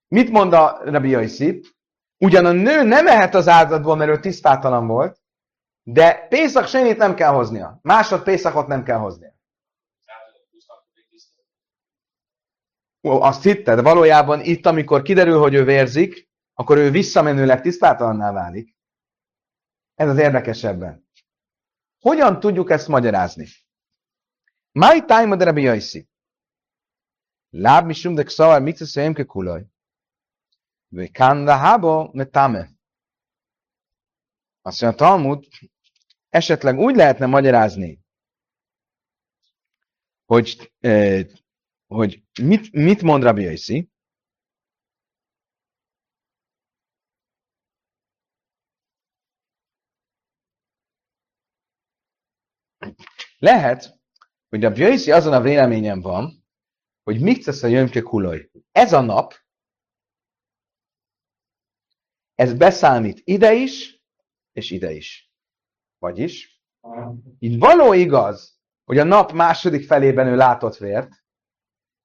Mit mond a Rabbi Yossi? Ugyan a nő nem ehet az áldozatból, mert ő tisztátalan volt, de Pészak Sénit nem kell hoznia. Másod Pészakot nem kell hoznia. Ó, azt hitte, de valójában itt, amikor kiderül, hogy ő vérzik, akkor ő visszamenőleg tisztátalanná válik. Ez az érdekesebben. Hogyan tudjuk ezt magyarázni? Mai time de Rabbi Yossi. Láb misum de kszavar mitzvah szem ke kulaj. Vekán lahabo metame. Azt mondja, a Talmud esetleg úgy lehetne magyarázni, hogy, eh, hogy mit, mit mond Rabbi Yossi, Lehet, hogy a Bjöjszi azon a véleményen van, hogy mit tesz a jömke kulaj. Ez a nap, ez beszámít ide is, és ide is. Vagyis, így való igaz, hogy a nap második felében ő látott vért,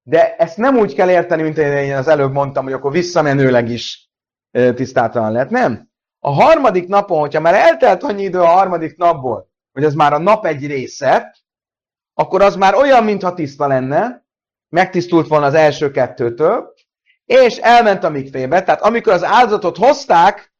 de ezt nem úgy kell érteni, mint én az előbb mondtam, hogy akkor visszamenőleg is tisztátalan lett. Nem. A harmadik napon, hogyha már eltelt annyi idő a harmadik napból, hogy ez már a nap egy része, akkor az már olyan, mintha tiszta lenne, megtisztult volna az első kettőtől, és elment a mikvébe, tehát amikor az áldozatot hozták,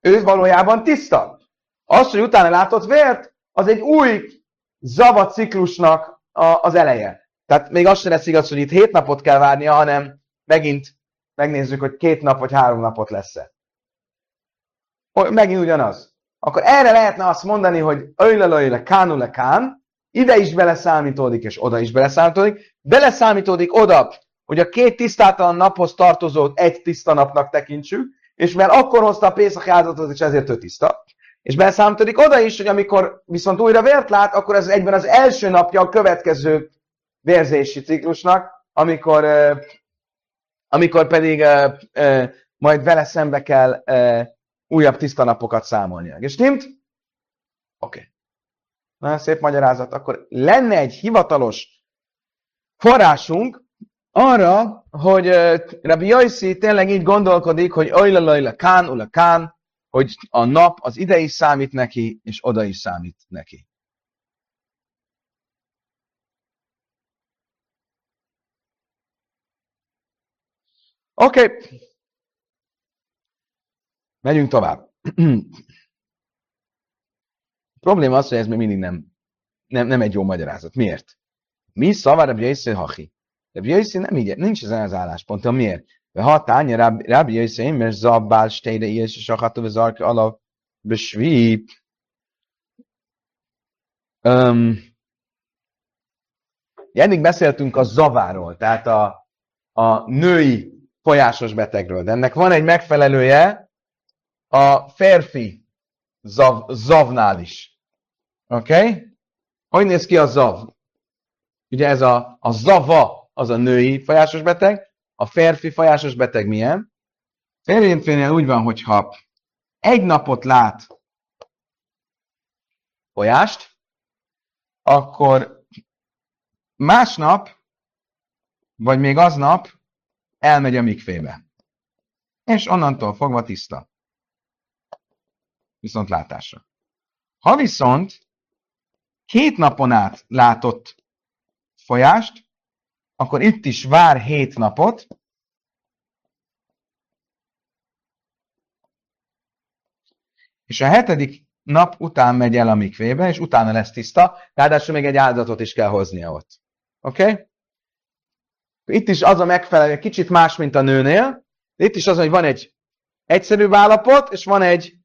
ő valójában tiszta. Az, hogy utána látott vért, az egy új zavat ciklusnak az eleje. Tehát még az sem lesz igaz, hogy itt hét napot kell várnia, hanem megint megnézzük, hogy két nap vagy három napot lesz-e. Megint ugyanaz akkor erre lehetne azt mondani, hogy öjle öjle kánu le kán, ide is beleszámítódik, és oda is beleszámítódik, beleszámítódik oda, hogy a két tisztátalan naphoz tartozót egy tiszta napnak tekintsük, és mert akkor hozta a Pészak áldozatot, és ezért ő tiszta. És beszámítódik oda is, hogy amikor viszont újra vért lát, akkor ez egyben az első napja a következő vérzési ciklusnak, amikor, amikor pedig majd vele szembe kell újabb tiszta napokat számolnia. És stimmt? Oké. Okay. Nagyon szép magyarázat. Akkor lenne egy hivatalos forrásunk arra, hogy Rabbi Yossi tényleg így gondolkodik, hogy ojla lajla kán, ula kán, hogy a nap az ide is számít neki, és oda is számít neki. Oké. Okay. Megyünk tovább. A probléma az, hogy ez még mindig nem, nem, nem egy jó magyarázat. Miért? Mi szavar Rabbi Yossi hachi? Rabbi Yossi nem így, nincs ezen az állásponton. Miért? Ha tánya Rabbi Yossi, mert zabbál steire és sacható vezarka alav besvi. Um, eddig beszéltünk a zaváról, tehát a, a női folyásos betegről, de ennek van egy megfelelője a férfi zav, zavnál is. Oké? Okay? Hogy néz ki a zav? Ugye ez a, a zava az a női folyásos beteg, a férfi folyásos beteg milyen? Férjénfénél úgy van, hogyha egy napot lát folyást, akkor másnap, vagy még aznap elmegy a mikvébe. És onnantól fogva tiszta. Viszont látásra. Ha viszont két napon át látott folyást, akkor itt is vár hét napot, és a hetedik nap után megy el a mikvébe, és utána lesz tiszta, ráadásul még egy áldozatot is kell hoznia ott. Oké? Okay? Itt is az a megfelelő, kicsit más, mint a nőnél, de itt is az, hogy van egy egyszerű állapot, és van egy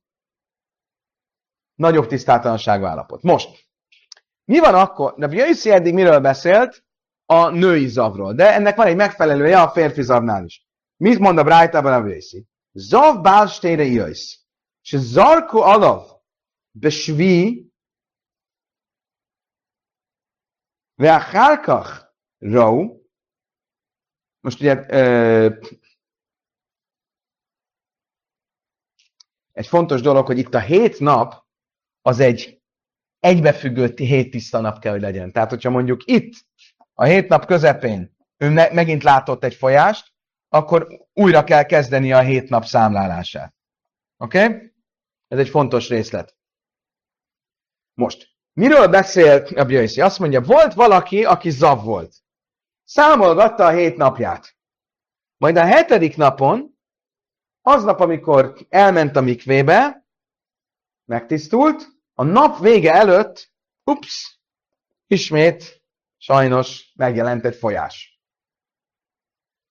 nagyobb tisztátalanságú állapot. Most, mi van akkor? De Jaiszi eddig miről beszélt? A női zavról. De ennek van egy megfelelője a férfi zavnál is. Mit mond a Brájtában a Jaiszi? Zav bálstére jöjsz. És zarku alav besvi ve a hálkach rau most ugye ö, egy fontos dolog, hogy itt a hét nap az egy egybefüggő hét tiszta nap kell, hogy legyen. Tehát, hogyha mondjuk itt, a hét nap közepén ő ne, megint látott egy folyást, akkor újra kell kezdeni a hét nap számlálását. Oké? Okay? Ez egy fontos részlet. Most, miről beszél a Bjöjszi? Azt mondja, volt valaki, aki zav volt. Számolgatta a hét napját. Majd a hetedik napon, aznap, amikor elment a mikvébe, megtisztult, a nap vége előtt, ups, ismét sajnos megjelent egy folyás.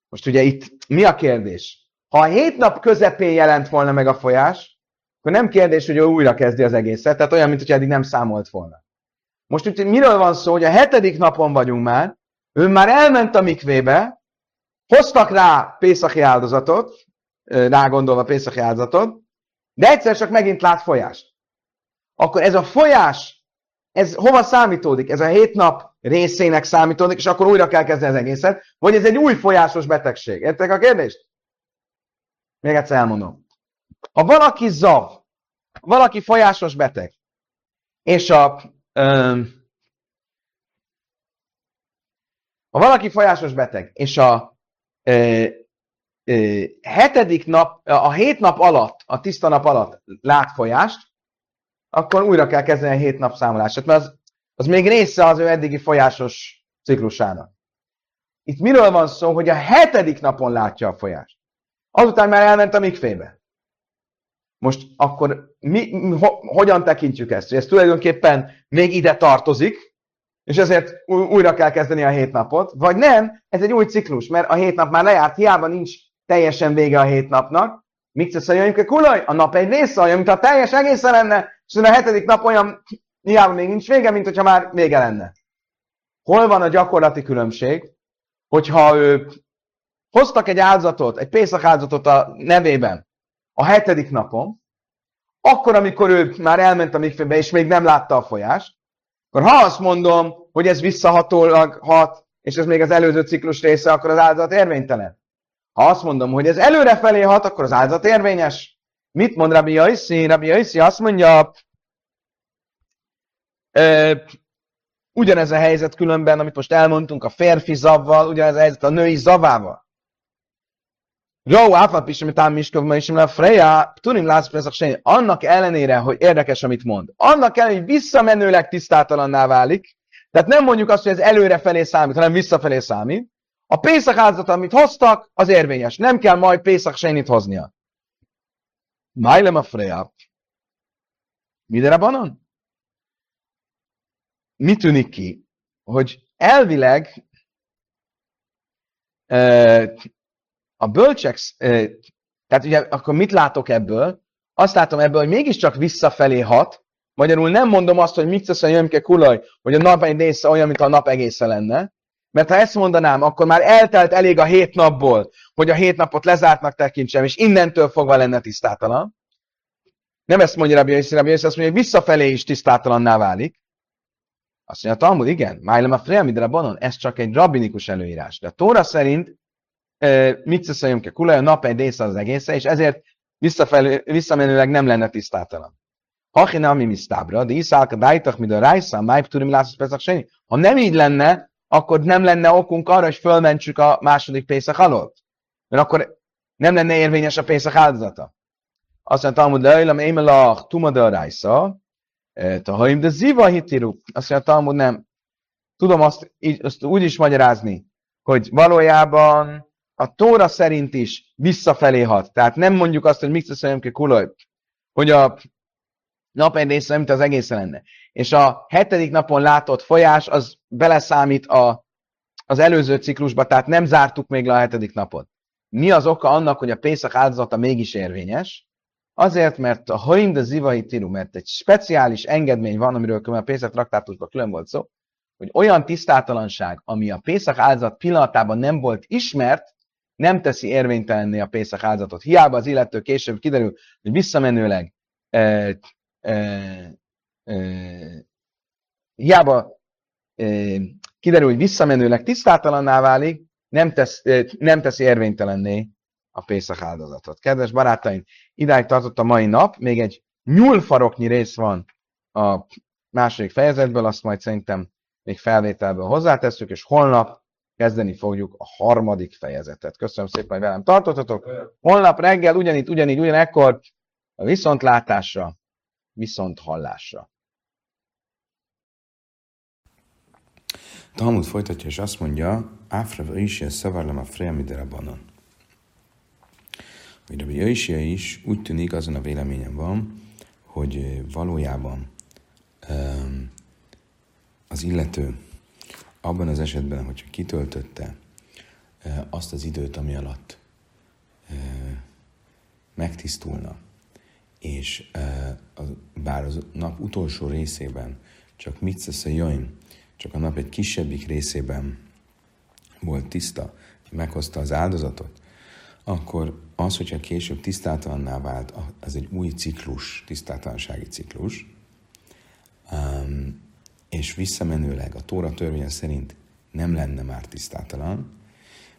Most ugye itt mi a kérdés? Ha a hét nap közepén jelent volna meg a folyás, akkor nem kérdés, hogy ő újra kezdi az egészet, tehát olyan, mint hogy eddig nem számolt volna. Most ugye miről van szó, hogy a hetedik napon vagyunk már, ő már elment a mikvébe, hoztak rá Pészaki áldozatot, rá gondolva Pészaki áldozatot, de egyszer csak megint lát folyást akkor ez a folyás, ez hova számítódik? Ez a hét nap részének számítódik, és akkor újra kell kezdeni az egészet, vagy ez egy új folyásos betegség? Értek a kérdést? Még egyszer elmondom. Ha valaki zav, valaki folyásos beteg, és a ha valaki folyásos beteg, és a ö, ö, hetedik nap, a hét nap alatt, a tiszta nap alatt lát folyást, akkor újra kell kezdeni a hét nap számolását, mert az, az még része az ő eddigi folyásos ciklusának. Itt miről van szó, hogy a hetedik napon látja a folyást. Azután már elment a mikfébe. Most akkor mi, ho, hogyan tekintjük ezt? Hogy ez tulajdonképpen még ide tartozik, és ezért újra kell kezdeni a hét napot, vagy nem, ez egy új ciklus, mert a hét nap már lejárt, hiába nincs teljesen vége a hét napnak, Mit tesz a kulaj? A nap egy része olyan, mint a teljes egészen lenne, és a hetedik nap olyan, nyilván még nincs vége, mint hogyha már vége lenne. Hol van a gyakorlati különbség? hogyha ő hoztak egy áldozatot, egy Pészak áldozatot a nevében a hetedik napon, akkor, amikor ő már elment a mikvébe, és még nem látta a folyást, akkor ha azt mondom, hogy ez visszahatólag hat, és ez még az előző ciklus része, akkor az áldozat érvénytelen. Ha azt mondom, hogy ez előre felé hat, akkor az áldozat érvényes. Mit mond Rabbi Jaiszi? Rabbi Jaiszi azt mondja, ö, ugyanez a helyzet különben, amit most elmondtunk a férfi zavval, ugyanez a helyzet a női zavával. Jó, áfap is, amit ám miskov, is, a Freya, tunim látsz annak ellenére, hogy érdekes, amit mond. Annak ellenére, hogy visszamenőleg tisztátalanná válik, tehát nem mondjuk azt, hogy ez előrefelé számít, hanem visszafelé számít. A Pészak amit hoztak, az érvényes. Nem kell majd Pészak hoznia. Májlem a Freya. Midere banon? Mi tűnik ki? Hogy elvileg a bölcsek, tehát ugye akkor mit látok ebből? Azt látom ebből, hogy mégiscsak visszafelé hat, magyarul nem mondom azt, hogy mit tesz a jömke kulaj, hogy a nap egy része olyan, mint a nap egészen lenne, mert ha ezt mondanám, akkor már eltelt elég a hét napból, hogy a hét napot lezártnak tekintsem, és innentől fogva lenne tisztátalan. Nem ezt mondja Rabbi Yossi, Rabbi Yossi azt mondja, hogy visszafelé is tisztátalanná válik. Azt mondja, a Talmud, igen, Májlem a Freamidra Bonon, ez csak egy rabbinikus előírás. De a Tóra szerint mit a kulaj, a nap egy része az egésze, és ezért visszafelé, visszamenőleg nem lenne tisztátalan. Hachina ami misztábra, de iszálka dájtak, mint a rájszá, máj turim lászos peszak Ha nem így lenne, akkor nem lenne okunk arra, hogy fölmentsük a második Pészak alól. Mert akkor nem lenne érvényes a Pészak áldozata. Azt mondja, Talmud leajlam, émelach, tumada a rájsza, tahaim, de ziva hitiru. Azt mondja, Talmud nem. Tudom azt, így, azt úgy is magyarázni, hogy valójában a Tóra szerint is visszafelé hat. Tehát nem mondjuk azt, hogy mixes ki kulaj, hogy a nap egy része, mint az egész lenne. És a hetedik napon látott folyás, az beleszámít a, az előző ciklusba, tehát nem zártuk még le a hetedik napot. Mi az oka annak, hogy a Pészak áldozata mégis érvényes? Azért, mert a Haim de Zivai Tiru, mert egy speciális engedmény van, amiről a Pészak traktátusban külön volt szó, hogy olyan tisztátalanság, ami a Pészak áldozat pillanatában nem volt ismert, nem teszi érvénytelenné a Pészak áldozatot. Hiába az illető később kiderül, hogy visszamenőleg e, e, e, hiába kiderül, hogy visszamenőleg tisztátalanná válik, nem, tesz, nem teszi érvénytelenné a Pészak áldozatot. Kedves barátaim, idáig tartott a mai nap, még egy nyúlfaroknyi rész van a második fejezetből, azt majd szerintem még felvételből hozzátesszük, és holnap kezdeni fogjuk a harmadik fejezetet. Köszönöm szépen, hogy velem tartottatok. Holnap reggel ugyanitt, ugyanígy, ugyanekkor a viszontlátásra, viszont hallásra. Talmud folytatja, és azt mondja, Áfra is szavarlam a Freamidere banon. Hogy Rabbi Jöjsia is úgy tűnik, azon a véleményem van, hogy valójában az illető abban az esetben, hogyha kitöltötte azt az időt, ami alatt megtisztulna, és bár az nap utolsó részében csak mit a jöjjön, csak a nap egy kisebbik részében volt tiszta, meghozta az áldozatot, akkor az, hogyha később tisztátalanná vált, az egy új ciklus, tisztátalansági ciklus, és visszamenőleg a Tóra törvény szerint nem lenne már tisztátalan,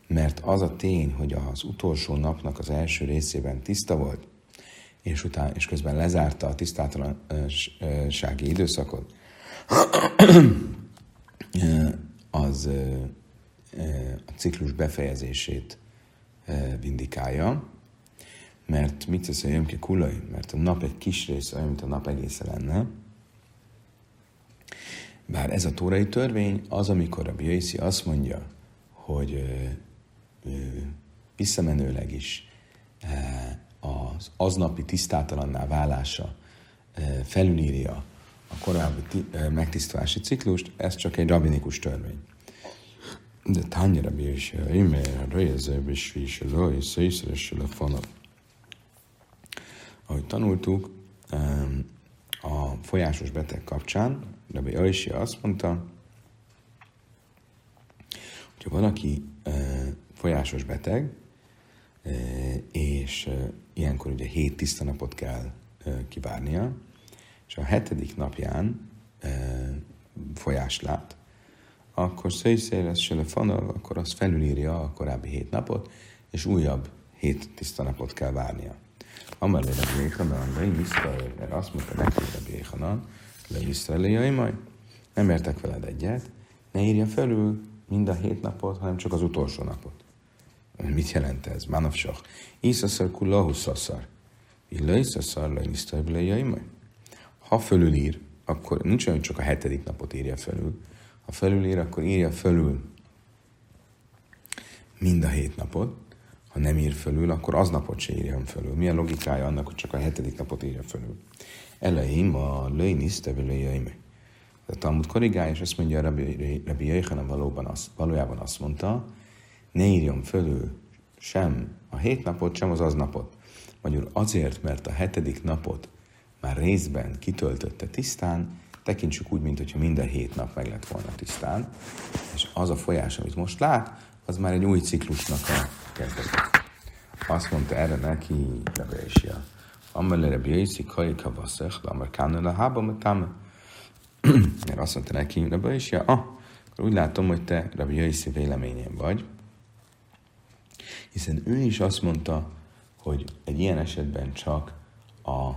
mert az a tény, hogy az utolsó napnak az első részében tiszta volt, és, után, és közben lezárta a tisztátalansági időszakot, az a ciklus befejezését vindikálja, mert mit tesz a ki kulai? Mert a nap egy kis része olyan, mint a nap egészen lenne, bár ez a tórai törvény az, amikor a Bjöjszi azt mondja, hogy ö, ö, visszamenőleg is az aznapi tisztátalanná válása ö, felülírja a korábbi ö, megtisztulási ciklust, ez csak egy rabinikus törvény. De tányra bírja, imér, rejezőbb és víselő, és szészresül a fanap. Ahogy tanultuk, a folyásos beteg kapcsán, Rabbi Aisha azt mondta, Ha valaki folyásos beteg, és ilyenkor ugye hét tiszta napot kell kivárnia, és a hetedik napján folyás lát, akkor szőszéres se lefanol, akkor az felülírja a korábbi hét napot, és újabb hét tiszta napot kell várnia. Amar le Rabbi Yechanan, le Iszrael, mert azt mondta neki Rabbi Yechanan, le Iszrael, majd nem értek veled egyet, ne írja felül mind a hét napot, hanem csak az utolsó napot. Mit jelent ez? Manavsach. Iszaszar kullahu szaszar. Illa iszaszar le Iszrael, majd. Ha fölülír, akkor nincs olyan, csak a hetedik napot írja felül. Ha felülír, akkor írja felül mind a hét napot, ha nem ír fölül, akkor aznapot se írja fölül. Milyen logikája annak, hogy csak a hetedik napot írja fölül? Eleim a löjniszte völőjeim. A Talmud korrigálja, és azt mondja, Rabbi, Rabbi Jöjjhanan valóban az, valójában azt mondta, ne írjon fölül sem a hét napot, sem az aznapot. Magyarul azért, mert a hetedik napot már részben kitöltötte tisztán, tekintsük úgy, mintha minden hét nap meg lett volna tisztán, és az a folyás, amit most lát, az már egy új ciklusnak a kezdete. Azt mondta erre neki Rebésia. Amelé Rebési kajka vaszech, lamar kánna le hába metáme. Mert azt mondta neki Rebésia, ah, akkor úgy látom, hogy te Rebési véleményén vagy. Hiszen ő is azt mondta, hogy egy ilyen esetben csak a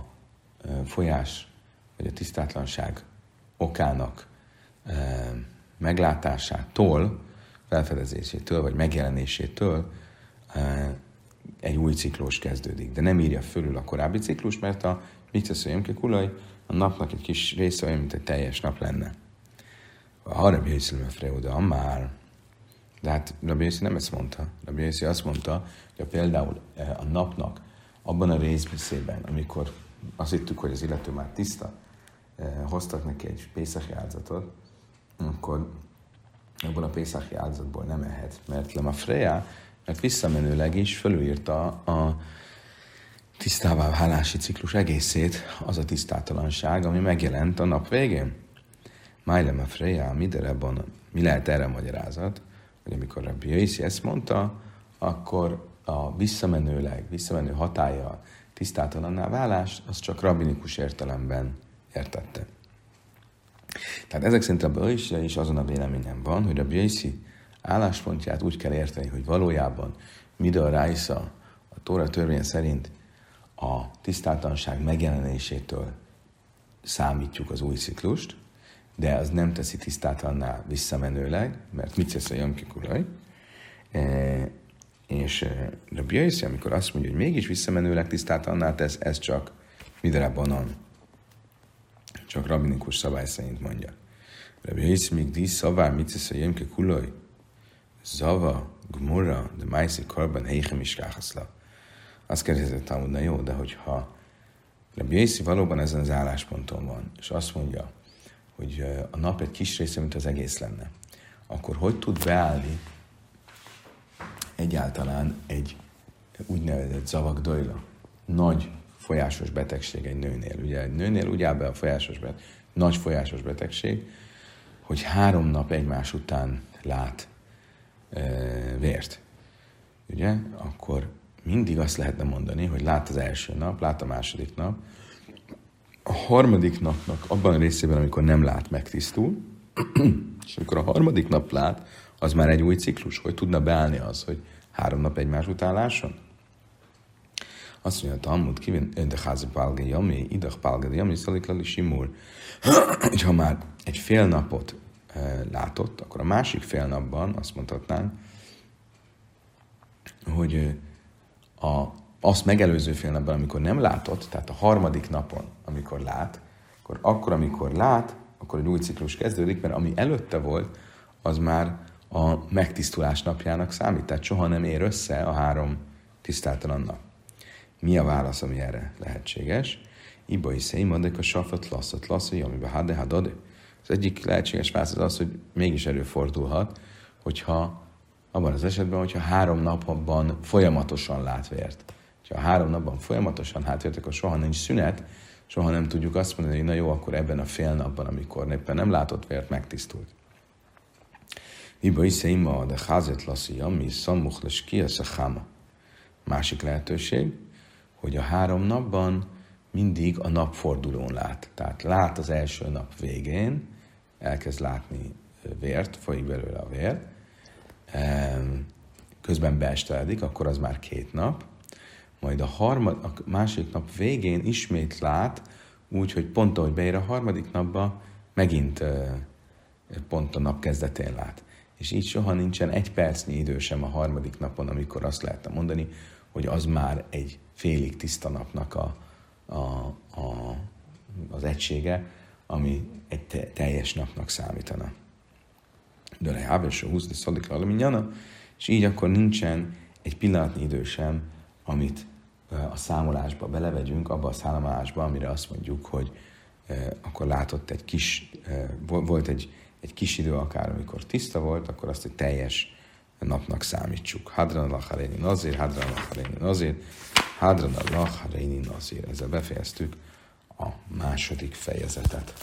folyás vagy a tisztátlanság okának meglátásától felfedezésétől, vagy megjelenésétől egy új ciklus kezdődik. De nem írja fölül a korábbi ciklus, mert a Mitzvah Kulaj a napnak egy kis része olyan, mint egy teljes nap lenne. A Rabbi Yossi Freuda már, de hát Rabbi Yossi nem ezt mondta. Rabbi Yossi azt mondta, hogy például a napnak abban a részbeszében, amikor azt hittük, hogy az illető már tiszta, hoztak neki egy pészaki áldozatot, akkor abból a Pészaki áldozatból nem ehet, mert Lema Freya, mert visszamenőleg is fölülírta a tisztává válási ciklus egészét, az a tisztátalanság, ami megjelent a nap végén. Májlem a Freya, mi, mi lehet erre a magyarázat, hogy amikor Rabbi Jaisi ezt mondta, akkor a visszamenőleg, visszamenő hatája tisztátalanná válás, az csak rabinikus értelemben értette. Tehát ezek szerint a Bajsi is azon a véleményem van, hogy a Bajsi álláspontját úgy kell érteni, hogy valójában Mida Rájsza a Tóra törvény szerint a tisztátalanság megjelenésétől számítjuk az új ciklust, de az nem teszi tisztátalanná visszamenőleg, mert mit tesz a Jomkikuraj, e, és e, Rabbi Yossi, amikor azt mondja, hogy mégis visszamenőleg tisztátalanná tesz, ez csak midrabanon csak rabinikus szabály szerint mondja. Rabbi Yiszi még dísz szavá, mit tesz a jemke kulaj? Zava, gmura, de májszi karban heichem is káhaszla. Azt kérdezett Talmud, na jó, de hogyha Rabbi Yiszi valóban ezen az állásponton van, és azt mondja, hogy a nap egy kis része, mint az egész lenne, akkor hogy tud beállni egyáltalán egy úgynevezett zavak dojla, nagy folyásos betegség egy nőnél. Ugye egy nőnél úgy áll be a folyásos betegség, nagy folyásos betegség, hogy három nap egymás után lát e, vért. Ugye? Akkor mindig azt lehetne mondani, hogy lát az első nap, lát a második nap, a harmadik napnak abban a részében, amikor nem lát, megtisztul, és amikor a harmadik nap lát, az már egy új ciklus, hogy tudna beállni az, hogy három nap egymás után lásson? Azt mondja, Talmud, kivin, de házi pálge jami, idach pálge jami, szalik lali simul. Ha már egy fél napot e, látott, akkor a másik fél napban azt mondhatnánk, hogy a, azt megelőző fél napban, amikor nem látott, tehát a harmadik napon, amikor lát, akkor akkor, amikor lát, akkor egy új ciklus kezdődik, mert ami előtte volt, az már a megtisztulás napjának számít, tehát soha nem ér össze a három tisztátalan nap. Mi a válasz, ami erre lehetséges? Iba is széjmadek a safat lasszat lasszai, amiben hade hadade. Az egyik lehetséges válasz az az, hogy mégis előfordulhat, hogyha abban az esetben, hogyha három napban folyamatosan lát vért. Ha három napban folyamatosan hátvért, akkor soha nincs szünet, soha nem tudjuk azt mondani, hogy na jó, akkor ebben a fél napban, amikor éppen nem látott vért, megtisztult. Iba isze ima, de házet lassi, ami szammuch les ki a háma. Másik lehetőség, hogy a három napban mindig a napfordulón lát. Tehát lát az első nap végén, elkezd látni vért, folyik belőle a vér, közben beesteledik, akkor az már két nap, majd a, harmad, a másik nap végén ismét lát, úgy, hogy pont ahogy beér a harmadik napba, megint pont a nap kezdetén lát. És így soha nincsen egy percnyi idő sem a harmadik napon, amikor azt lehetne mondani, hogy az már egy félig tiszta napnak a, a, a, az egysége, ami egy te, teljes napnak számítana. De le Hábelsó 20 szadik alaminyana, és így akkor nincsen egy pillanatnyi idő sem, amit a számolásba belevegyünk, abba a számolásba, amire azt mondjuk, hogy akkor látott egy kis, volt egy, egy kis idő akár, amikor tiszta volt, akkor azt egy teljes napnak számítsuk. Hadran lacharéni nazir, hadran lacharéni nazir, hadran lacharéni nazir. Ezzel befejeztük a második fejezetet.